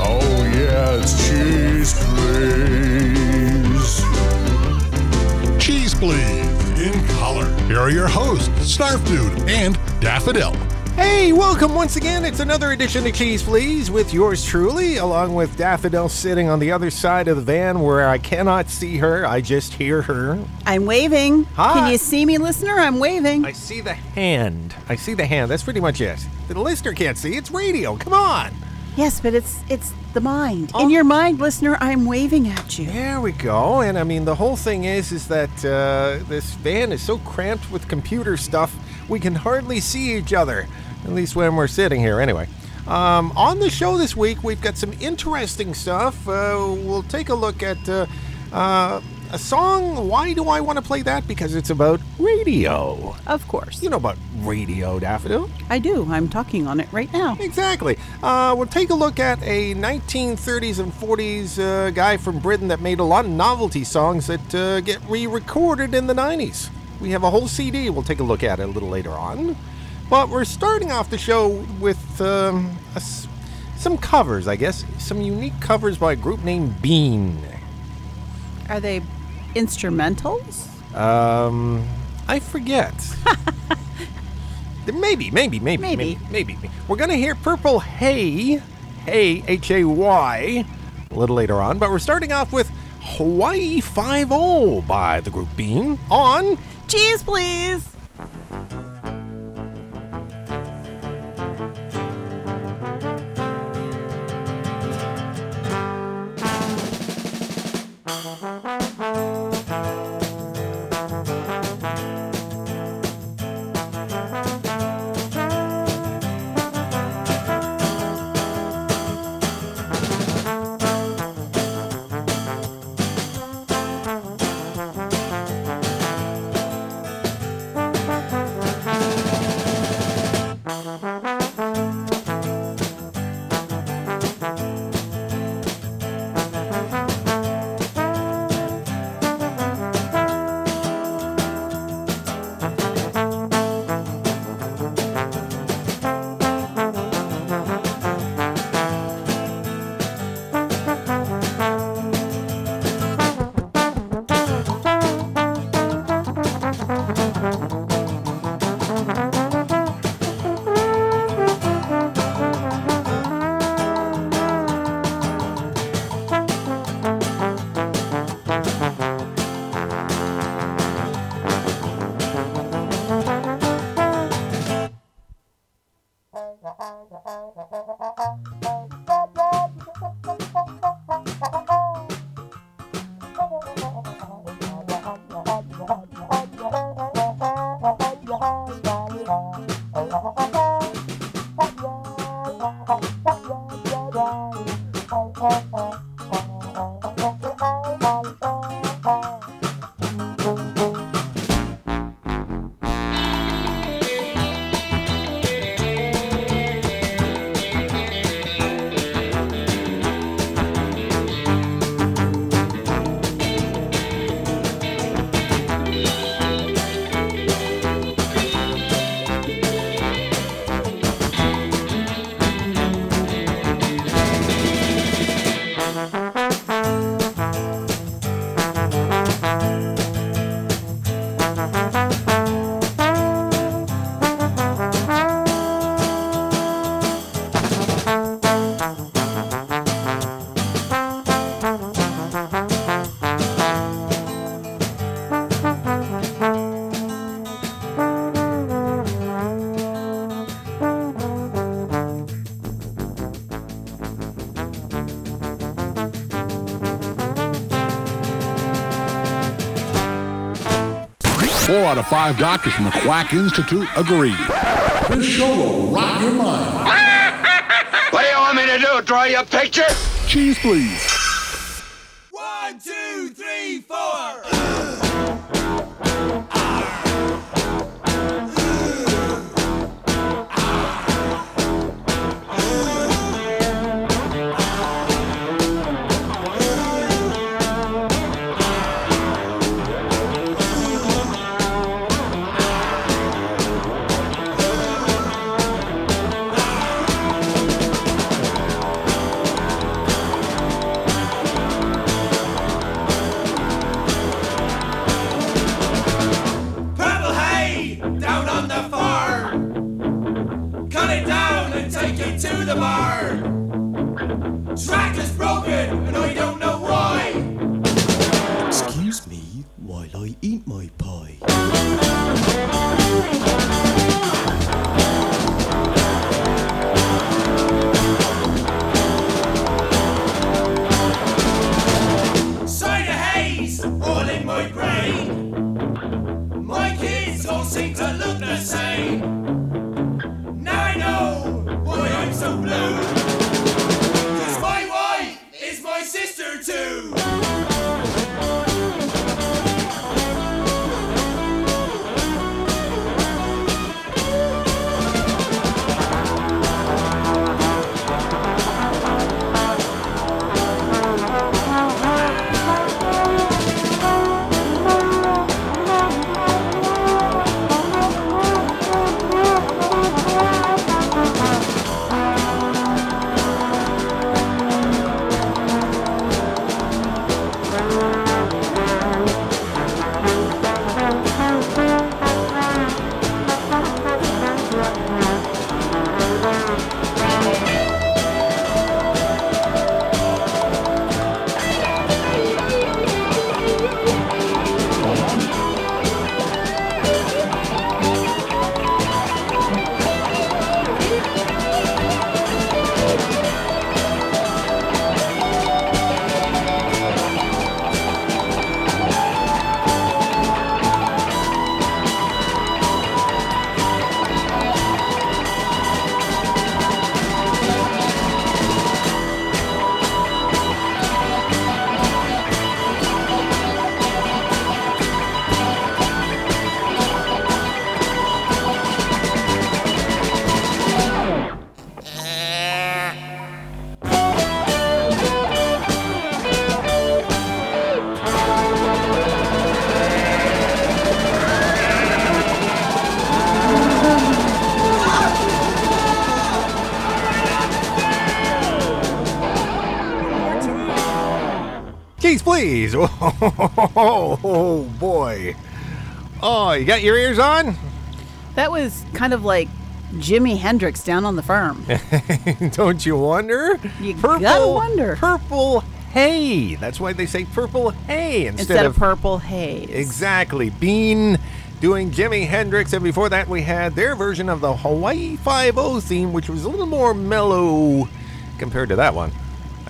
Oh, yeah, it's Cheese Please. Cheese Please. In color. Here are your hosts, Snarf Dude and Daffodil. Hey, welcome once again. It's another edition of Cheese Please with yours truly, along with Daffodil sitting on the other side of the van where I cannot see her. I just hear her. I'm waving. Hi. Can you see me, listener? I'm waving. I see the hand. I see the hand. That's pretty much it. The listener can't see. It's radio. Come on. Yes, but it's it's the mind. Oh. In your mind, listener, I'm waving at you. There we go. And I mean, the whole thing is, is that uh, this van is so cramped with computer stuff, we can hardly see each other. At least when we're sitting here, anyway. Um, on the show this week, we've got some interesting stuff. Uh, we'll take a look at uh, uh, a song. Why do I want to play that? Because it's about radio. Of course. You know about radio, Daffodil? I do. I'm talking on it right now. Exactly. Uh, we'll take a look at a 1930s and 40s uh, guy from Britain that made a lot of novelty songs that uh, get re-recorded in the 90s. We have a whole CD. We'll take a look at it a little later on. But we're starting off the show with um, a some covers, I guess. Some unique covers by a group named Bean. Are they instrumentals? Um, I forget. maybe, maybe, maybe, Maybe. maybe, maybe. We're gonna hear "Purple Hay," Hay, H A Y, a little later on. But we're starting off with "Hawaii Five O" by the group Bean on Cheese, please. Out of five doctors from the Quack Institute agree. This show will rock your mind. What do you want me to do? Draw you a picture? Cheese, please. Oh, boy. Oh, you got your ears on? That was kind of like Jimi Hendrix down on the farm. Don't you wonder? You gotta wonder. Purple hay. That's why they say purple hay instead, Instead of purple haze. Exactly. Bean doing Jimi Hendrix, and before that we had their version of the Hawaii Five-O oh theme, which was a little more mellow compared to that one.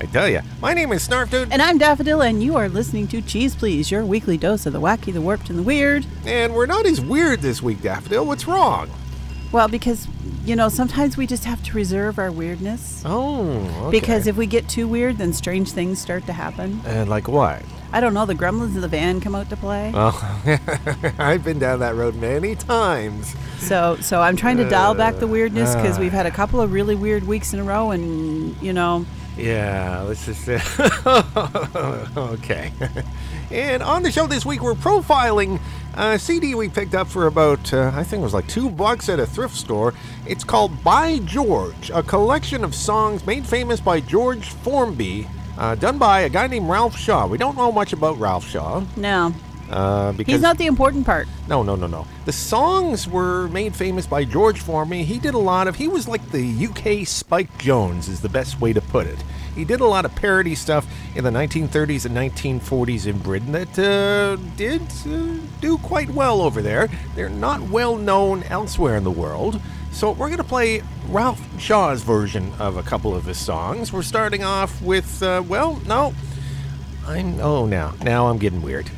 I tell you. My name is Snarf Dude, And I'm Daffodil, and you are listening to Cheese Please, your weekly dose of the wacky, the warped, and the weird. and we're not as weird this week, Daffodil. What's wrong? Well, because, you know, sometimes we just have to reserve our weirdness. Oh, okay. Because if we get too weird, then strange things start to happen. And like what? I don't know, the gremlins in the van come out to play. Oh, I've been down that road many times. So, so I'm trying to dial back the weirdness because uh. we've had a couple of really weird weeks in a row, and you know, Yeah, let's just. okay. and on the show this week, we're profiling a CD we picked up for about, uh, I think it was like two bucks at a thrift store. It's called By George, a collection of songs made famous by George Formby, uh, done by a guy named Ralph Shaw. We don't know much about Ralph Shaw. no, Uh, because he's not the important part. no, no, no, no. The songs were made famous by George Formby. He did a lot of. He was like the UK Spike Jones, is the best way to put it. He did a lot of parody stuff in the 1930s and 1940s in Britain that uh, did uh, do quite well over there. They're not well known elsewhere in the world. So we're going to play Ralph Shaw's version of a couple of his songs. We're starting off with, uh, well, no, I'm. Oh, now, now I'm getting weird.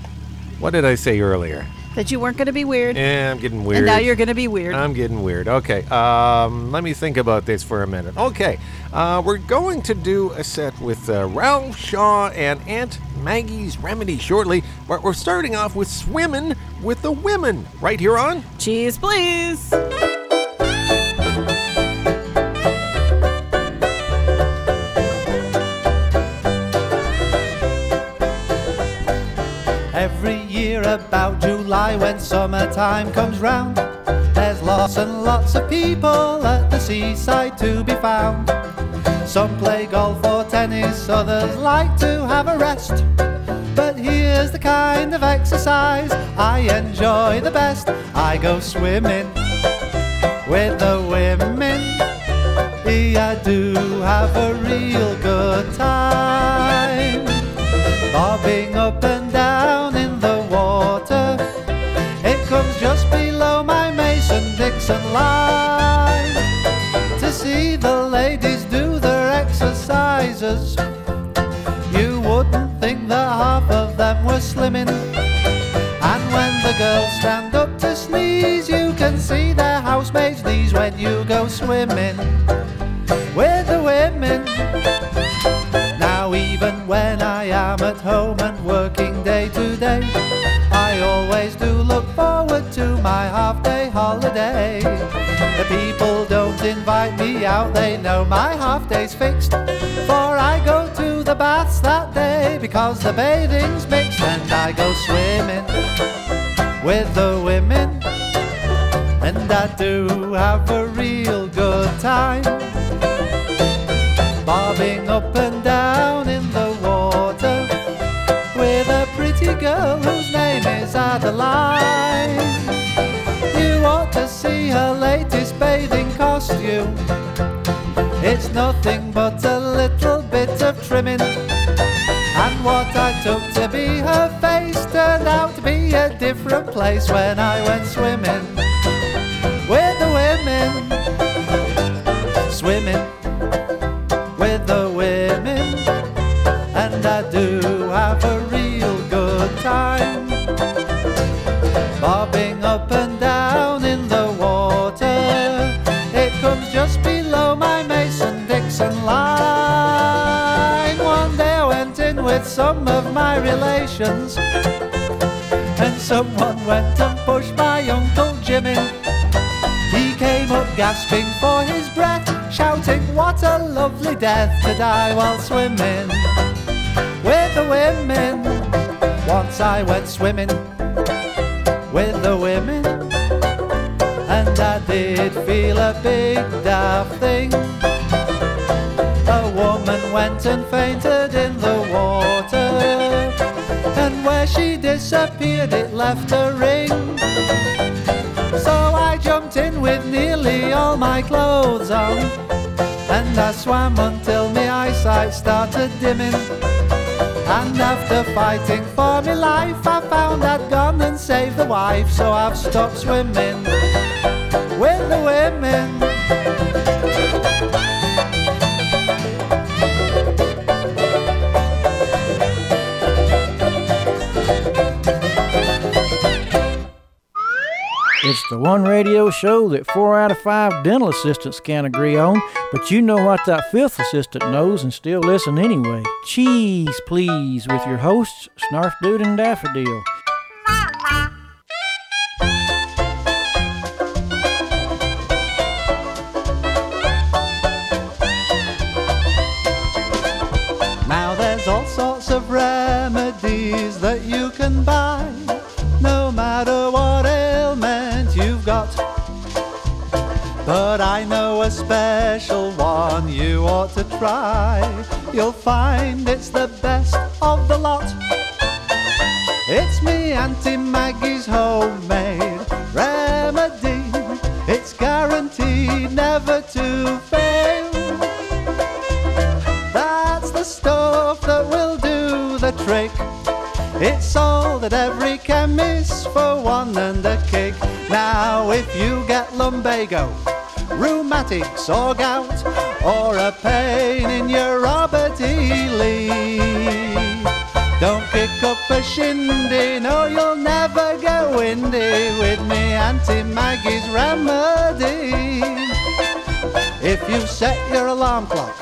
What did I say earlier? That you weren't going to be weird. Yeah, I'm getting weird. And now you're going to be weird. I'm getting weird. Okay, um, let me think about this for a minute. Okay, uh, we're going to do a set with uh, Ralph Shaw and Aunt Maggie's Remedy shortly, but we're starting off with Swimming with the Women right here on. Cheese, please. Every year about July when summertime comes round. There's lots and lots of people at the seaside to be found. Some play golf or tennis, others like to have a rest. But here's the kind of exercise I enjoy the best. I go swimming with the women. I do have a real good time. Bobbing up and were slimming. And when the girls stand up to sneeze, you can see their housemates' knees when you go swimming with the women. Now even when I am at home and working day to day, I always do look forward to my half day holiday. The people don't invite me out, they know my half day's fixed. For I go to the baths that day because the bathing's mixed and I go swimming with the women. And I do have a real good time bobbing up and down in the water with a pretty girl whose name is Adeline. To see her latest bathing costume. It's nothing but a little bit of trimming. And what I took to be her face turned out to be a different place when I went swimming and someone went and pushed my Uncle Jimmy. He came up gasping for his breath, shouting, What a lovely death to die while swimming with the women. Once I went swimming with the women, and I did feel a big daft thing. A woman went and fainted disappeared, it left a ring. So I jumped in with nearly all my clothes on. And I swam until my eyesight started dimming. And after fighting for my life, I found I'd gone and saved the wife. So I've stopped swimming with the women. The one radio show that four out of five dental assistants can't agree on, but you know what that fifth assistant knows and still listen anyway. Cheese, please, with your hosts, Snarf Dude and Daffodil. Special one you ought to try. You'll find it's the best of the lot. It's me Auntie Maggie's homemade remedy. It's guaranteed never to fail. That's the stuff that will do the trick. It's all that every chemist for one and a kick. Now, if you get lumbago, rheumatics or gout, or a pain in your Robert E. Lee, Don't kick up a shindy, no, you'll never get windy with me Auntie Maggie's remedy. If you set your alarm clock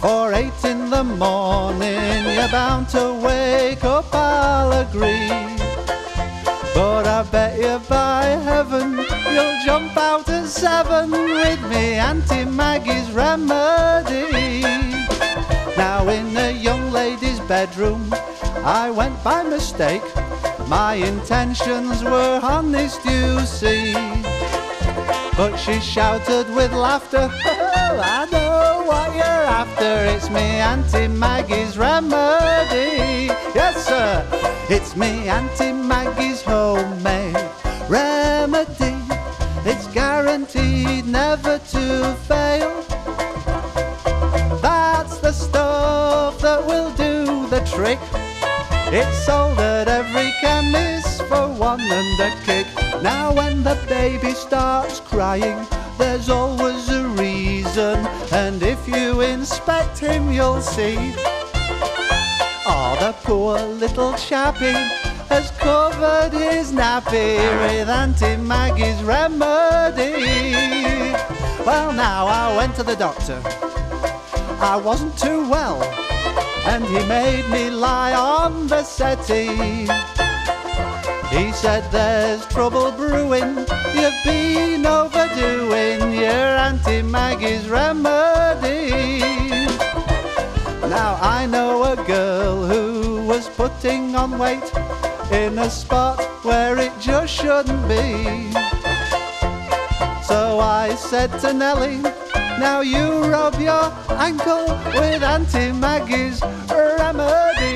for eight in the morning, you're bound to wake up, I'll agree. But I bet you by heaven you'll jump out at seven with me Auntie Maggie's remedy. Now in a young lady's bedroom, I went by mistake. My intentions were honest, you see. But she shouted with laughter, oh, I know what you're after. It's me Auntie Maggie's remedy. Yes, sir, it's me Auntie Maggie's homemade remedy. It's guaranteed never to fail. That's the stuff that will do the trick. It's sold at every chemist for one and a kick. Now when the baby starts crying, there's always a reason. And if you inspect him, you'll see. Oh, the poor little chappie has covered his nappy with Auntie Maggie's remedy. Well, now I went to the doctor. I wasn't too well, and he made me lie on the settee. He said there's trouble brewing, you've been overdoing your Auntie Maggie's remedy. Now I know a girl who was putting on weight in a spot where it just shouldn't be. So I said to Nellie, now you rub your ankle with Auntie Maggie's remedy.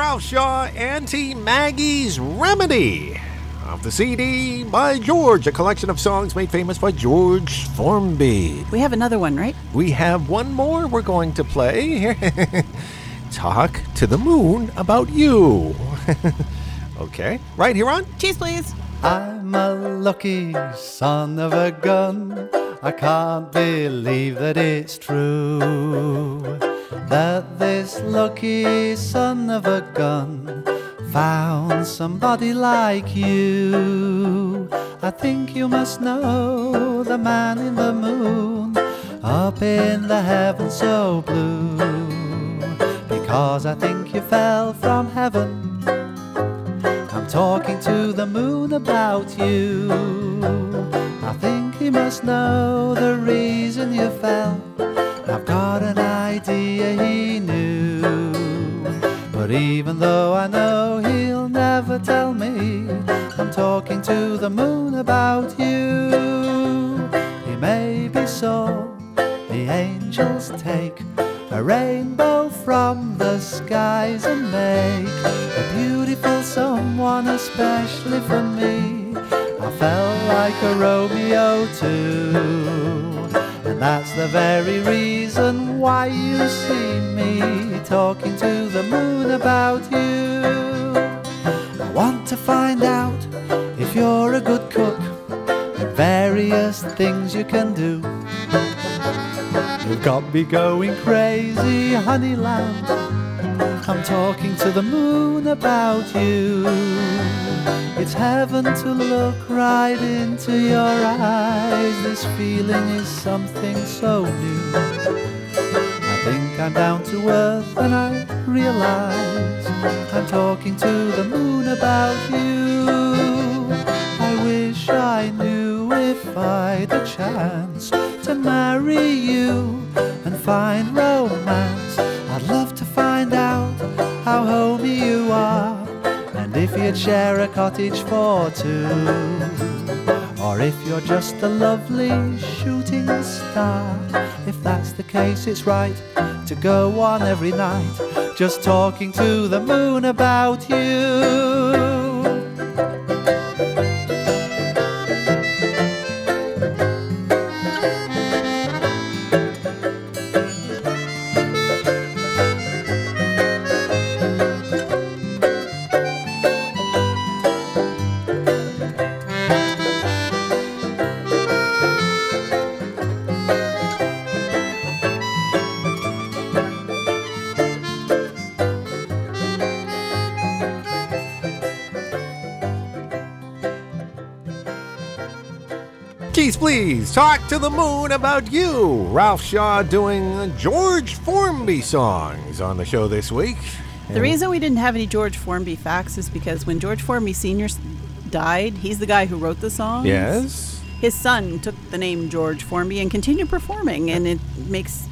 Ralph Shaw, Auntie Maggie's Remedy. Off the CD by George, a collection of songs made famous by George Formby. We have another one, right? We have one more we're going to play. Talk to the moon about you. okay, right here on Cheese, please. I'm a lucky son of a gun. I can't believe that it's true. That this lucky son of a gun found somebody like you. I think you must know the man in the moon up in the heaven so blue. Because I think you fell from heaven. I'm talking to the moon about you. I think he must know the reason you fell. I've got an idea he knew. But even though I know he'll never tell me, I'm talking to the moon about you. He may be so, the angels take a rainbow from the skies and make a beautiful someone, especially for me. I felt like a Romeo too. And that's the very reason why you see me talking to the moon about you. I want to find out if you're a good cook and various things you can do. You've got me going crazy, honey lamb. I'm talking to the moon about you. It's heaven to look right into your eyes. This feeling is something so new. I think I'm down to earth and I realize I'm talking to the moon about you. I wish I knew if I'd a chance to marry you and find romance. You'd share a cottage for two. Or if you're just a lovely shooting star. If that's the case, it's right to go on every night, just talking to the moon about you. Cheese, please talk to the moon about you. Ralph Shaw doing George Formby songs on the show this week. The reason we didn't have any George Formby facts is because when George Formby Sr. died, he's the guy who wrote the songs. Yes. His son took the name George Formby and continued performing, and it makes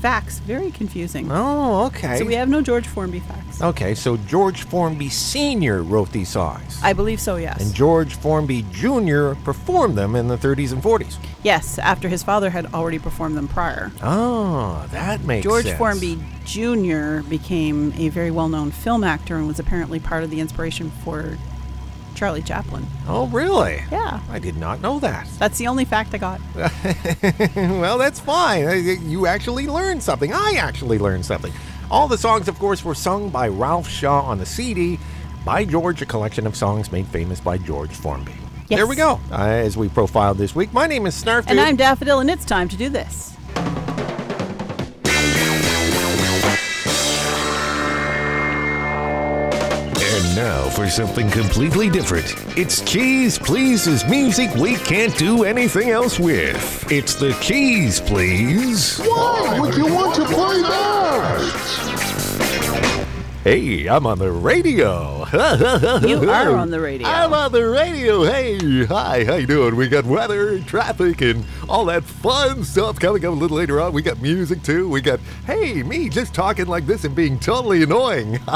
facts very confusing. Oh, okay. So we have no George Formby facts. Okay, so George Formby Sr. wrote these songs. I believe so, yes. and George Formby Jr. performed them in the 30s and 40s. yes, after his father had already performed them prior. Oh, that makes George sense. Formby Jr. became a very well known film actor and was apparently part of the inspiration for Charlie Chaplin. Oh, really? Yeah. I did not know that. That's the only fact I got. well, that's fine. Uh, You actually learned something. I actually learned something. All the songs, of course, were sung by Ralph Shaw on the CD by George, a collection of songs made famous by George Formby. Yes. There we go. Uh, as we profiled this week, my name is Snarf. And I'm Daffodil, and it's time to do this. For something completely different. It's Cheese Please's music we can't do anything else with. It's the Cheese Please. Why would you want to play that? Hey, I'm on the radio. You are on the radio. I'm on the radio. Hey, hi, how you doing? We got weather, traffic, and all that fun stuff coming up a little later on. We got music too. We got, hey, me just talking like this and being totally annoying.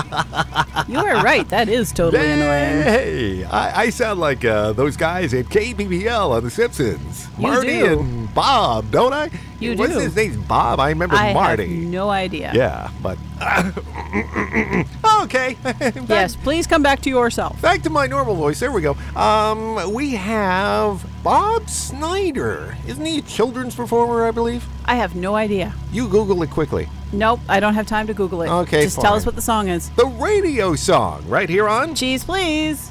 You are right. That is totally annoying. Hey, I, I sound like uh, those guys at KBBL on The Simpsons. You Marty do. and Bob, don't I? You What's do. his name? Bob. I remember I Marty. have no idea. Yeah, but okay. Back- Yes, please come back to yourself. Back to my normal voice. There we go. Um, we have Bob Snider. Isn't he a children's performer? I believe. I have no idea. You Google it quickly. Nope, I don't have time to Google it. Okay, Just tell us what the song is. The radio song right here on. Cheese, please.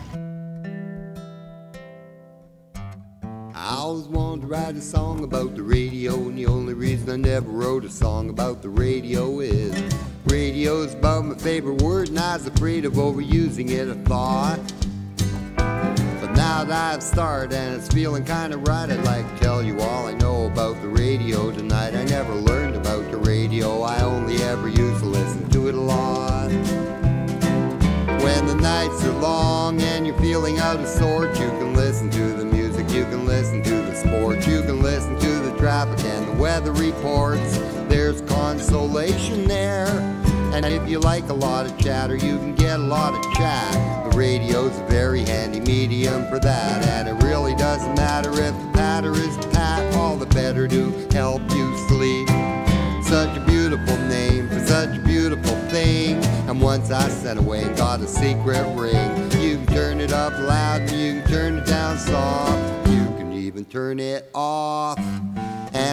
Always wanted to write a song about the radio, and the only reason I never wrote a song about the radio is radio's about my favorite word, and I was afraid of overusing it. I thought. But now that I've started and it's feeling kinda right, I'd like to tell you all I know about the radio tonight. I never learned about the radio, I only ever used to listen to it a lot. When the nights are long and you're feeling out of sorts, the reports. There's consolation there. And if you like a lot of chatter, you can get a lot of chat. The radio's a very handy medium for that. And it really doesn't matter if the patter is pat, all the better to help you sleep. Such a beautiful name for such a beautiful thing. And once I sent away and got a secret ring, you can turn it up loud and you can turn it down soft. You can even turn it off.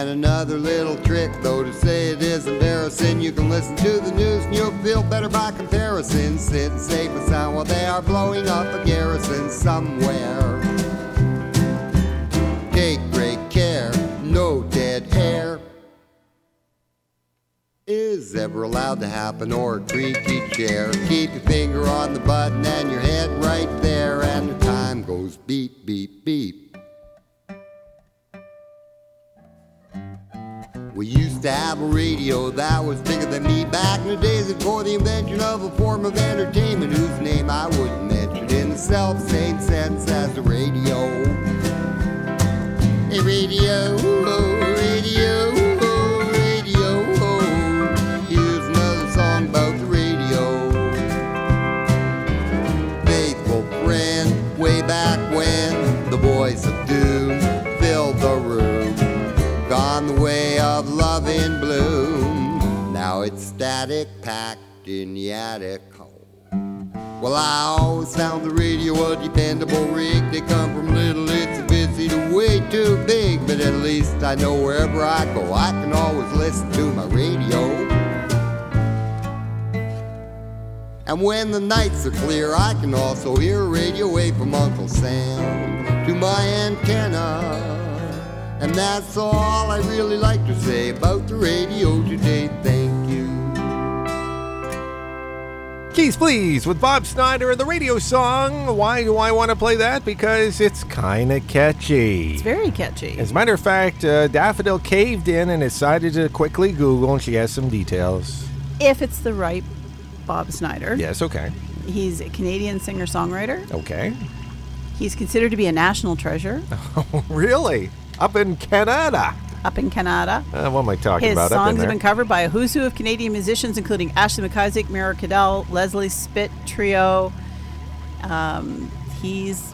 And another little trick, though, to say it is embarrassing. You can listen to the news and you'll feel better by comparison. Sit safe and sound while they are blowing up a garrison somewhere. Take great care, no dead air is ever allowed to happen or a creaky chair. Keep your finger on the button and your head right there, and the time goes beep, beep, beep. We used to have a radio that was bigger than me back in the days before the invention of a form of entertainment whose name I wouldn't mention in the self same sense as the radio. A radio, radio, static packed in the attic. Hole. Well, I always found the radio a dependable rig. They come from little itsy bitsy to way too big. But at least I know wherever I go, I can always listen to my radio. And when the nights are clear, I can also hear a radio wave from Uncle Sam to my antenna. And that's all I really like to say about the radio today. Thank Cheese Please with Bob Snider and the radio song. Why do I want to play that? Because it's kind of catchy. It's very catchy. As a matter of fact, uh, Daffodil caved in and decided to quickly Google, and she has some details. If it's the right Bob Snider. Yes, okay. He's a Canadian singer songwriter. Okay. He's considered to be a national treasure really? Up in Canada? Up in Canada. Uh, what am I talking His about? I've songs been have been covered by a who's who of Canadian musicians, including Ashley MacIsaac, Mira Cadell, Leslie Spit Treeo. Um, he's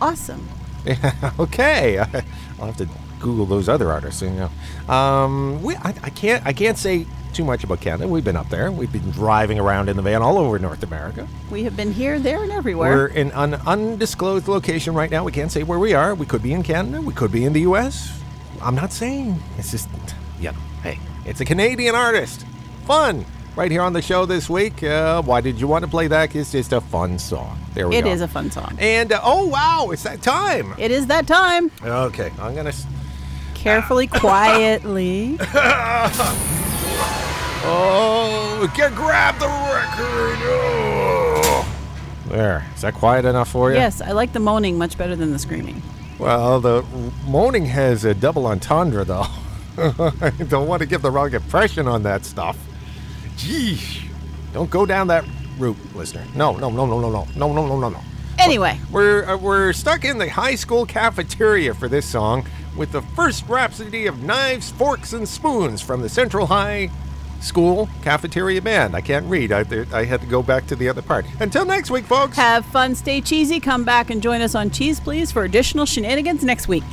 awesome. okay, I'll have to Google those other artists. You know, um, we I, I can't I can't say too much about Canada. We've been up there. We've been driving around in the van all over North America. We have been here, there, and everywhere. We're in an undisclosed location right now. We can't say where we are. We could be in Canada. We could be in the U.S. I'm not saying. It's just, you know, hey, it's a Canadian artist. Fun. Right here on the show this week. Uh, why did you want to play that? It's just a fun song. There we It go. is a fun song. And uh, oh wow, it's that time. It is that time. Okay, I'm gonna. s- Carefully, quietly. Oh, get grab the record. Oh. There. Is that quiet enough for you? Yes, I like the moaning much better than the screaming. Well, the moaning has a double entendre, though. I don't want to give the wrong impression on that stuff. Geesh. Don't go down that route, listener. No, no, no, no, no, no, no, no, no, no, no. Anyway, We're uh, we're stuck in the high school cafeteria for this song with the first rhapsody of knives, forks, and spoons from the Central High School Cafeteria Band. I can't read. I, I had to go back to the other part. Until next week, folks. have fun, stay cheesy. Come back and join us on Cheese Please for additional shenanigans next week.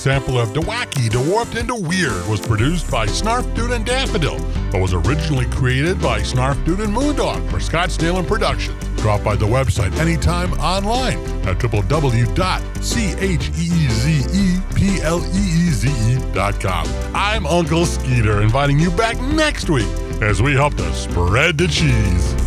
Sample of Dwacky, Dwarfed into Weird, was produced by Snarf Dude and Daffodil, but was originally created by Snarf Dude and Moondog for Scottsdale and Production. Drop by the website anytime online at www.cheezepleeze.com. I'm Uncle Skeeter, inviting you back next week as we help to spread the cheese.